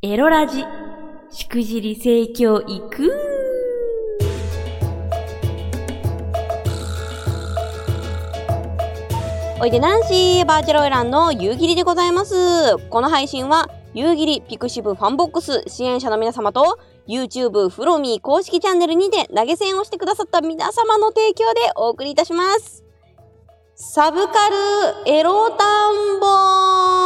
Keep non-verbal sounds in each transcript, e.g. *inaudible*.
エロラジ、しくじり盛況いくおいでナンシーバーチャルオイランの夕霧でございます。この配信は夕霧 pixivFANBOX 支援者の皆様と YouTube フロミー公式チャンネルにて投げ銭をしてくださった皆様の提供でお送りいたします。サブカルエロ探訪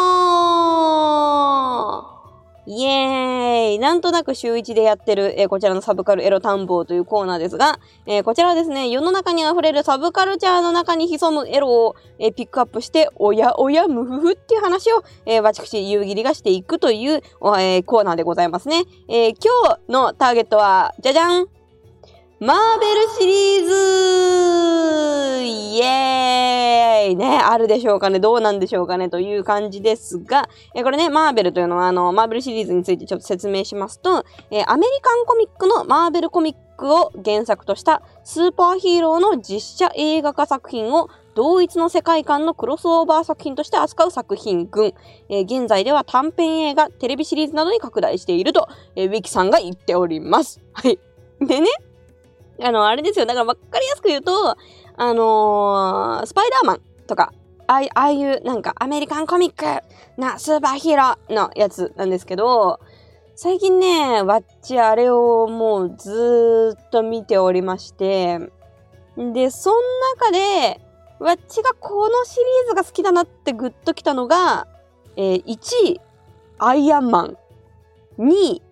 イエーイなんとなく週一でやってる、えーこちらのサブカルエロ探訪というコーナーですが、えーこちらはですね、世の中に溢れるサブカルチャーの中に潜むエロを、えーピックアップして、おやおやムフフっていう話を、えー、私、夕霧がしていくという、えコーナーでございますね。え今日のターゲットは、じゃじゃんマーベルシリーズイエーイね、あるでしょうかねどうなんでしょうかねという感じですが、えこれね、マーベルというのは、あの、マーベルシリーズについてちょっと説明しますと、えアメリカンコミックのマーベルコミックを原作としたスーパーヒーローの実写映画化作品を同一の世界観のクロスオーバー作品として扱う作品群、えー現在では短編映画、テレビシリーズなどに拡大していると、えーウィキさんが言っております。はい。でね、あの、あれですよ。だから分かりやすく言うと、あのースパイダーマンとか、あああいうなんかアメリカンコミックなスーパーヒーローのやつなんですけど、最近ね、わっちあれをもうずーっと見ておりまして、で、その中で、わっちがこのシリーズが好きだなってグッときたのが、えー1位、アイアンマン。2位、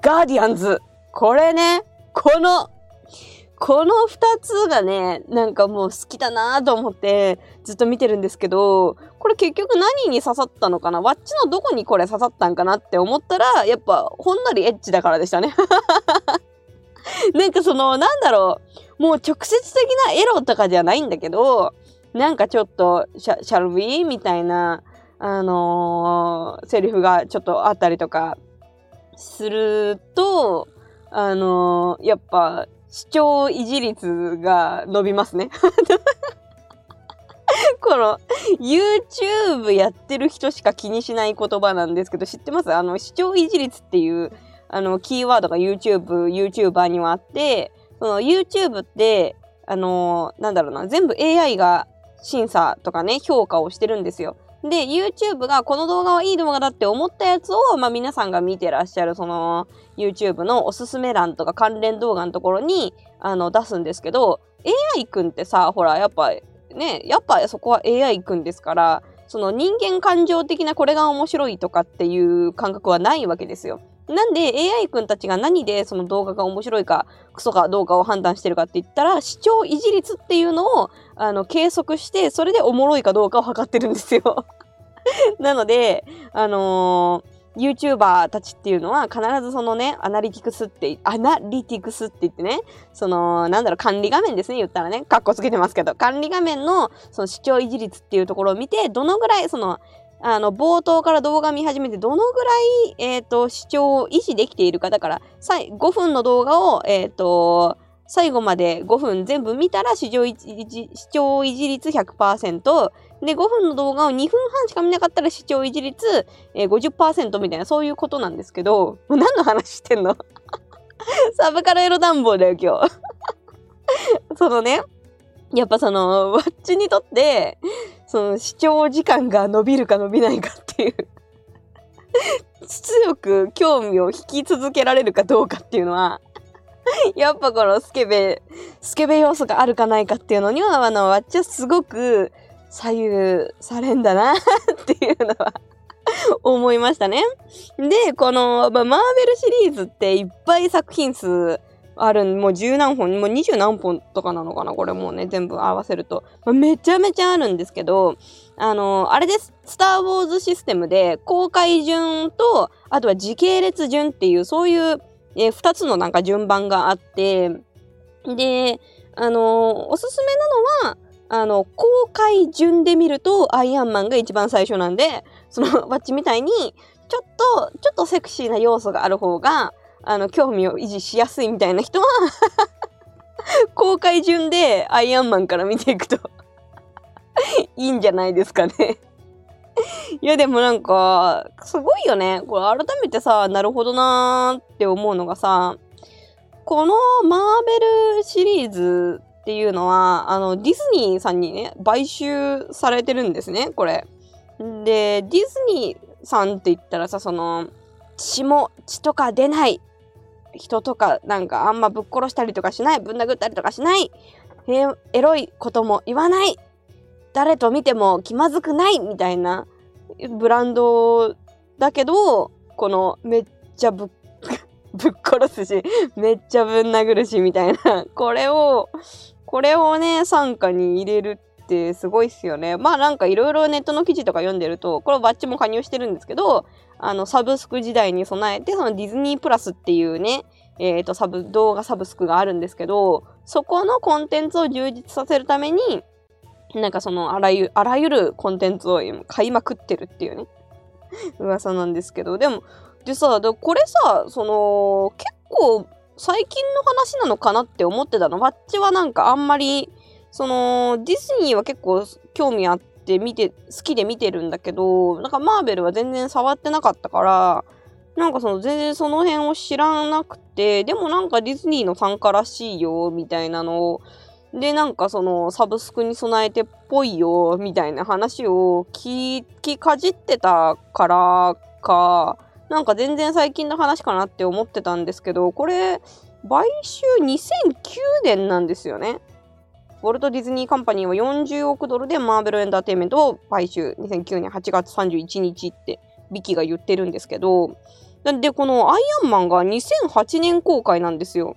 ガーディアンズ。これね、この、この2つがね、なんかもう好きだなと思ってずっと見てるんですけど、これ結局何に刺さったのかな？わっちのどこにこれ刺さったんかなって思ったら、やっぱほんのりエッチだからでしたね。*laughs* なんかその、なんだろう、もう直接的なエロとかじゃないんだけど、なんかちょっと、シャシャルビーみたいな、あのーセリフがちょっとあったりとかすると、あのーやっぱ視聴維持率が伸びますね。*laughs* この YouTube やってる人しか気にしない言葉なんですけど知ってます？あの視聴維持率っていうあのキーワードが YouTube、YouTuber にはあってその YouTube ってあのなんだろうな全部 AI が審査とかね評価をしてるんですよ。で YouTube がこの動画はいい動画だって思ったやつを、まあ、皆さんが見てらっしゃるその YouTube のおすすめ欄とか関連動画のところにあの出すんですけど AI くんってさほらやっぱねやっぱそこは AI くんですからその人間感情的なこれが面白いとかっていう感覚はないわけですよ。なんで AI 君たちが何でその動画が面白いかクソかどうかを判断してるかって言ったら視聴維持率っていうのをあの計測してそれでおもろいかどうかを測ってるんですよ。*laughs* なのであのー YouTuber たちっていうのは必ずそのね、アナリティクスって、アナリティクスって言ってね、その、なんだろう、管理画面ですね、言ったらね、カッコつけてますけど、管理画面のその視聴維持率っていうところを見て、どのぐらいその、あの、冒頭から動画見始めて、どのぐらい、えっ、と、視聴を維持できているか。だから、5分の動画を、えっ、と、最後まで5分全部見たら視聴維持視聴維持率100%で5分の動画を2分半しか見なかったら視聴維持率、えー、50%みたいなそういうことなんですけど。何の話してんの？*laughs* サブカルエロ暖房だよ今日。*laughs* そのねやっぱそのわっちにとってその視聴時間が伸びるか伸びないかっていう *laughs* 強く興味を引き続けられるかどうかっていうのは *laughs* やっぱこのスケベ、スケベ要素があるかないかっていうのには、あの、わっちはすごく左右されんだなっていうのは思いましたね。で、この、まあマーベルシリーズっていっぱい作品数ある、もう十何本、もう二十何本とかなのかなこれもうね、全部合わせると。まあめちゃめちゃあるんですけど、あの、あれです。スター・ウォーズシステムで公開順と、あとは時系列順っていう、そういうえー、2つのなんか順番があって、で、あのーおすすめなのは、あの、公開順で見るとアイアンマンが一番最初なんで、その、ワッチみたいに、ちょっと、ちょっとセクシーな要素がある方が、あの、興味を維持しやすいみたいな人は、*laughs* 公開順でアイアンマンから見ていくといいんじゃないですかねいやでもなんか、すごいよね。これ改めてさ、なるほどなーって思うのがさ、このマーベルシリーズっていうのは、あの、ディズニーさんにね、買収されてるんですね、これ。で、ディズニーさんって言ったらさ、その、血も、血とか出ない。人とか、なんかあんまぶっ殺したりとかしない。ぶん殴ったりとかしない。エロいことも言わない。誰と見ても気まずくないみたいなブランドだけど、このめっちゃぶっ *laughs* ぶっ殺すし、めっちゃぶん殴るしみたいな、これを、これをね、傘下に入れるってすごいっすよね。まあなんかいろいろネットの記事とか読んでると、これバッチも加入してるんですけど、あの、サブスク時代に備えて、そのディズニープラスっていうね、えっ、ー、と、サブ、動画サブスクがあるんですけど、そこのコンテンツを充実させるために、なんかその、あらゆる、あらゆるコンテンツを買いまくってるっていうね、*laughs* 噂なんですけど、でも、でさ、でこれさ、その、結構、最近の話なのかなって思ってたの。バッチはなんかあんまり、その、ディズニーは結構興味あって見て、好きで見てるんだけど、なんかマーベルは全然触ってなかったから、なんかその全然その辺を知らなくて、でもなんかディズニーの参加らしいよ、みたいなのを、で、なんかそのサブスクに備えてっぽいよ、みたいな話を聞きかじってたからか、なんか全然最近の話かなって思ってたんですけど、これ、買収2009年なんですよね。ウォルト・ディズニー・カンパニーは40億ドルでマーベル・エンターテインメントを買収2009年8月31日ってビキが言ってるんですけど、なんで、このアイアンマンが2008年公開なんですよ。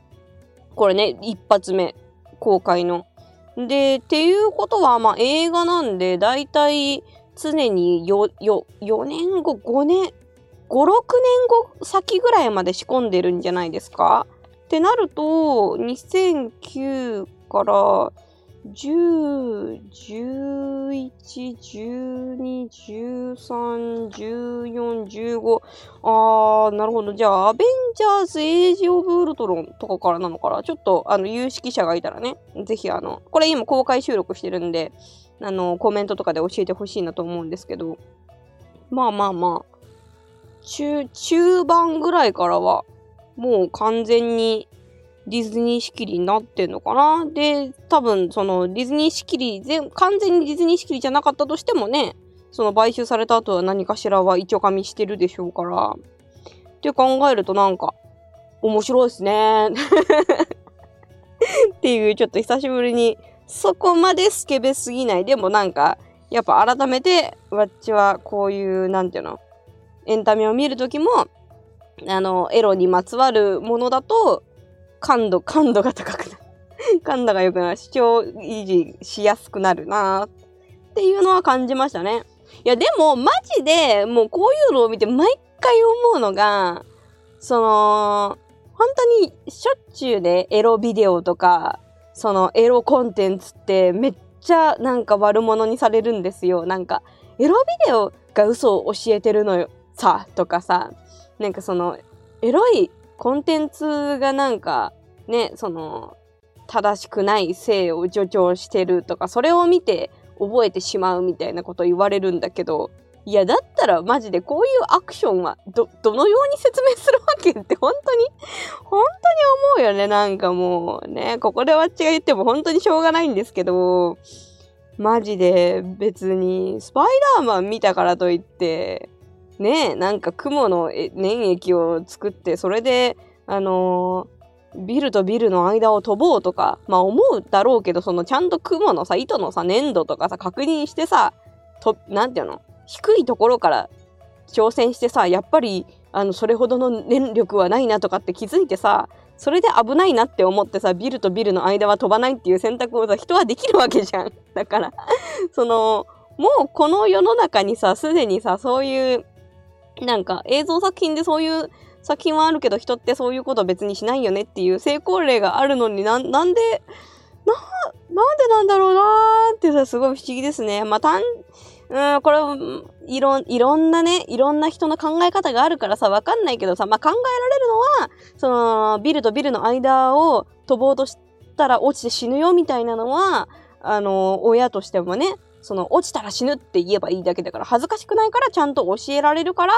これね、一発目公開の。で、っていうことは、まあ映画なんで、だいたい常によ、よ、4年後、5年、5、6年後先ぐらいまで仕込んでるんじゃないですかってなると、2009から10、11、12、13、14、15。あー、なるほど。じゃあ、アベンジャーズ・エイジ・オブ・ウルトロンとかからなのかな？ちょっと、あの、有識者がいたらね、ぜひ、あの、これ今公開収録してるんで、あの、コメントとかで教えてほしいなと思うんですけど。まあまあまあ。中、中盤ぐらいからは、もう完全にディズニー仕切りになってんのかな？で、多分、そのディズニー仕切り、全、完全にディズニー仕切りじゃなかったとしてもね、その買収された後は何かしらは一応噛みしてるでしょうから。って考えるとなんか、面白いですね。*laughs* っていう、ちょっと久しぶりに、そこまでスケベすぎない。でもなんか、やっぱ改めて、わっちはこういう、なんていうの、エンタメを見るときも、あの、エロにまつわるものだと、感度、感度が高くなる。*laughs* 感度が良くなる。主張維持しやすくなるなっていうのは感じましたね。いや、でも、マジで、もうこういうのを見て毎回思うのが、その、本当にしょっちゅうでエロビデオとか、そのエロコンテンツってめっちゃなんか悪者にされるんですよ。なんか、エロビデオが嘘を教えてるのよ。さとかさなんかそのエロいコンテンツがなんかねその正しくない性を助長してるとかそれを見て覚えてしまうみたいなこと言われるんだけどいやだったらマジでこういうアクションはどどのように説明するわけって本当に本当に思うよね。なんかもうねここでわっちが言っても本当にしょうがないんですけどマジで別にスパイダーマン見たからといってねなんか雲の粘液を作ってそれであのー、ビルとビルの間を飛ぼうとかまあ思うだろうけどそのちゃんと雲のさ糸のさ粘度とかさ確認してさとなんていうの？低いところから挑戦してさやっぱりあのそれほどの念力はないなとかって気づいてさそれで危ないなって思ってさビルとビルの間は飛ばないっていう選択をさ人はできるわけじゃん。だからそのもうこの世の中にさすでにさそういう *laughs* なんか映像作品でそういう作品はあるけど人ってそういうことは別にしないよねっていう成功例があるのにななんでななんでなんだろうなーってさすごい不思議ですね。まあ単うん、これ、いろ、いろんなね、いろんな人の考え方があるからさ、わかんないけどさ、まあ、考えられるのは、その、ビルとビルの間を飛ぼうとしたら落ちて死ぬよみたいなのは、あの、親としてもね、その落ちたら死ぬって言えばいいだけだから恥ずかしくないからちゃんと教えられるから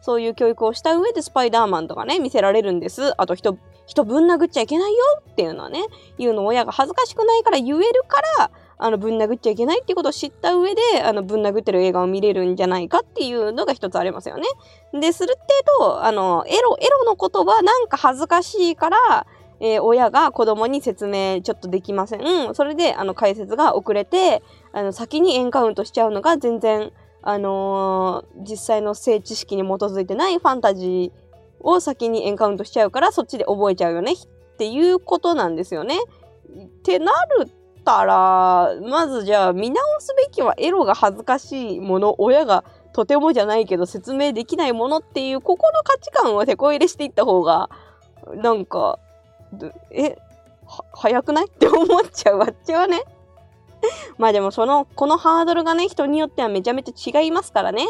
そういう教育をした上でスパイダーマンとかね見せられるんですあと人人ぶん殴っちゃいけないよっていうのはね言うの親が恥ずかしくないから言えるからあのぶん殴っちゃいけないっていうことを知った上であのぶん殴ってる映画を見れるんじゃないかっていうのが一つありますよね。でするってとあのエロエロのことはなんか恥ずかしいからえー、親が子供に説明ちょっとできません。それで、あの、解説が遅れて、あの、先にエンカウントしちゃうのが全然、あのー、実際の性知識に基づいてないファンタジーを先にエンカウントしちゃうから、そっちで覚えちゃうよねっていうことなんですよね。ってなるたら、まずじゃあ見直すべきはエロが恥ずかしいもの、親がとてもじゃないけど説明できないものっていうここの価値観を手こ入れしていった方がなんかえ早くない？って思っちゃうわ。っちはね。*laughs* まあでもそのこのハードルがね人によってはめちゃめちゃ違いますからね。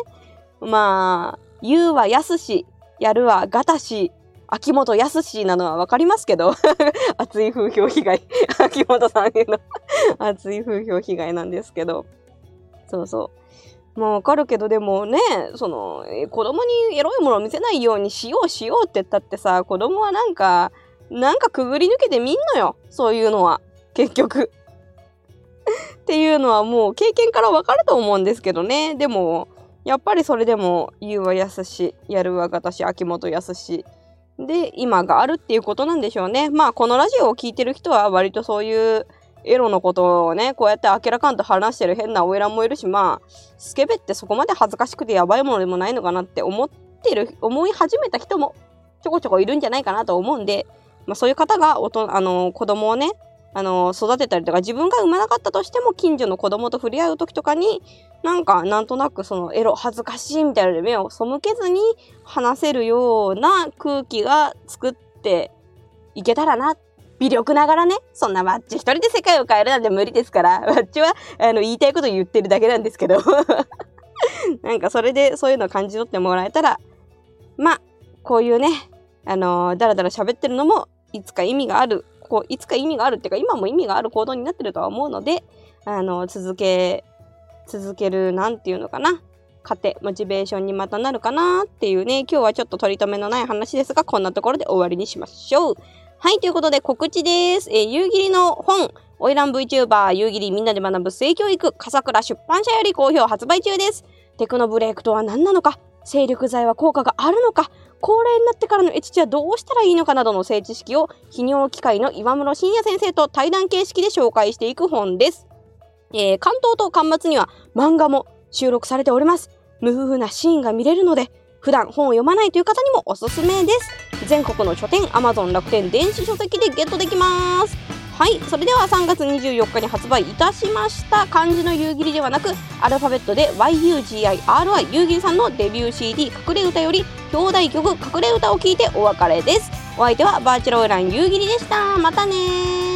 まあ言うはやすしやるはがたし秋元康なのは分かりますけど。*laughs* 熱い風評被害。*laughs* 秋元さんへの熱い風評被害なんですけど。そうそう。まあわかるけどでもねその子供にエロいものを見せないようにしようしようって言ったってさ子供はなんかなんかくぐり抜けてみんのよ。そういうのは。結局。*laughs* っていうのはもう経験からわかると思うんですけどね。でもやっぱりそれでも言うはやすしやるはがたし秋元康。で今があるっていうことなんでしょうね。まあこのラジオを聴いてる人は割とそういうエロのことをねこうやって明らかんと話してる変なおいらもいるしまあスケベってそこまで恥ずかしくてやばいものでもないのかなって思ってる思い始めた人もちょこちょこいるんじゃないかなと思うんでまあ、そういう方がおとあの子供をねあの育てたりとか自分が産まなかったとしても近所の子供と触れ合う時とかになんかなんとなくそのエロ恥ずかしいみたいなので目を背けずに話せるような空気が作っていけたらな。微力ながらねそんなマッチ一人で世界を変えるなんて無理ですからマッチはあの言いたいこと言ってるだけなんですけど。*laughs* なんかそれでそういうのを感じ取ってもらえたらまあこういうねあのだらだら喋ってるのもいつか意味があるこういつか意味があるっていうか今も意味がある行動になってるとは思うのであの続け続けるなんていうのかな？糧モチベーションにまたなるかなっていうね今日はちょっと取り留めのない話ですがこんなところで終わりにしましょう。はいということで告知です、えー、夕霧の本。オイラン VTuber 夕霧みんなで学ぶ性教育。笠倉出版社より好評発売中です。テクノブレイクとは何なのか？精力剤は効果があるのか？高齢になってからのエチチはどうしたらいいのかなどの性知識を泌尿機械の岩室信也先生と対談形式で紹介していく本です。えー、関東と巻末には漫画も収録されております。無夫婦なシーンが見れるので、普段本を読まないという方にもおすすめです。全国の書店、Amazon 楽天電子書籍でゲットできます。はい。それでは3月24日に発売いたしました。漢字の夕霧ではなくアルファベットで YUGIRI 夕霧さんのデビュー CD 隠れ歌より表題曲隠れ歌を聴いてお別れです。お相手はバーチャルオイラン夕霧でした。またね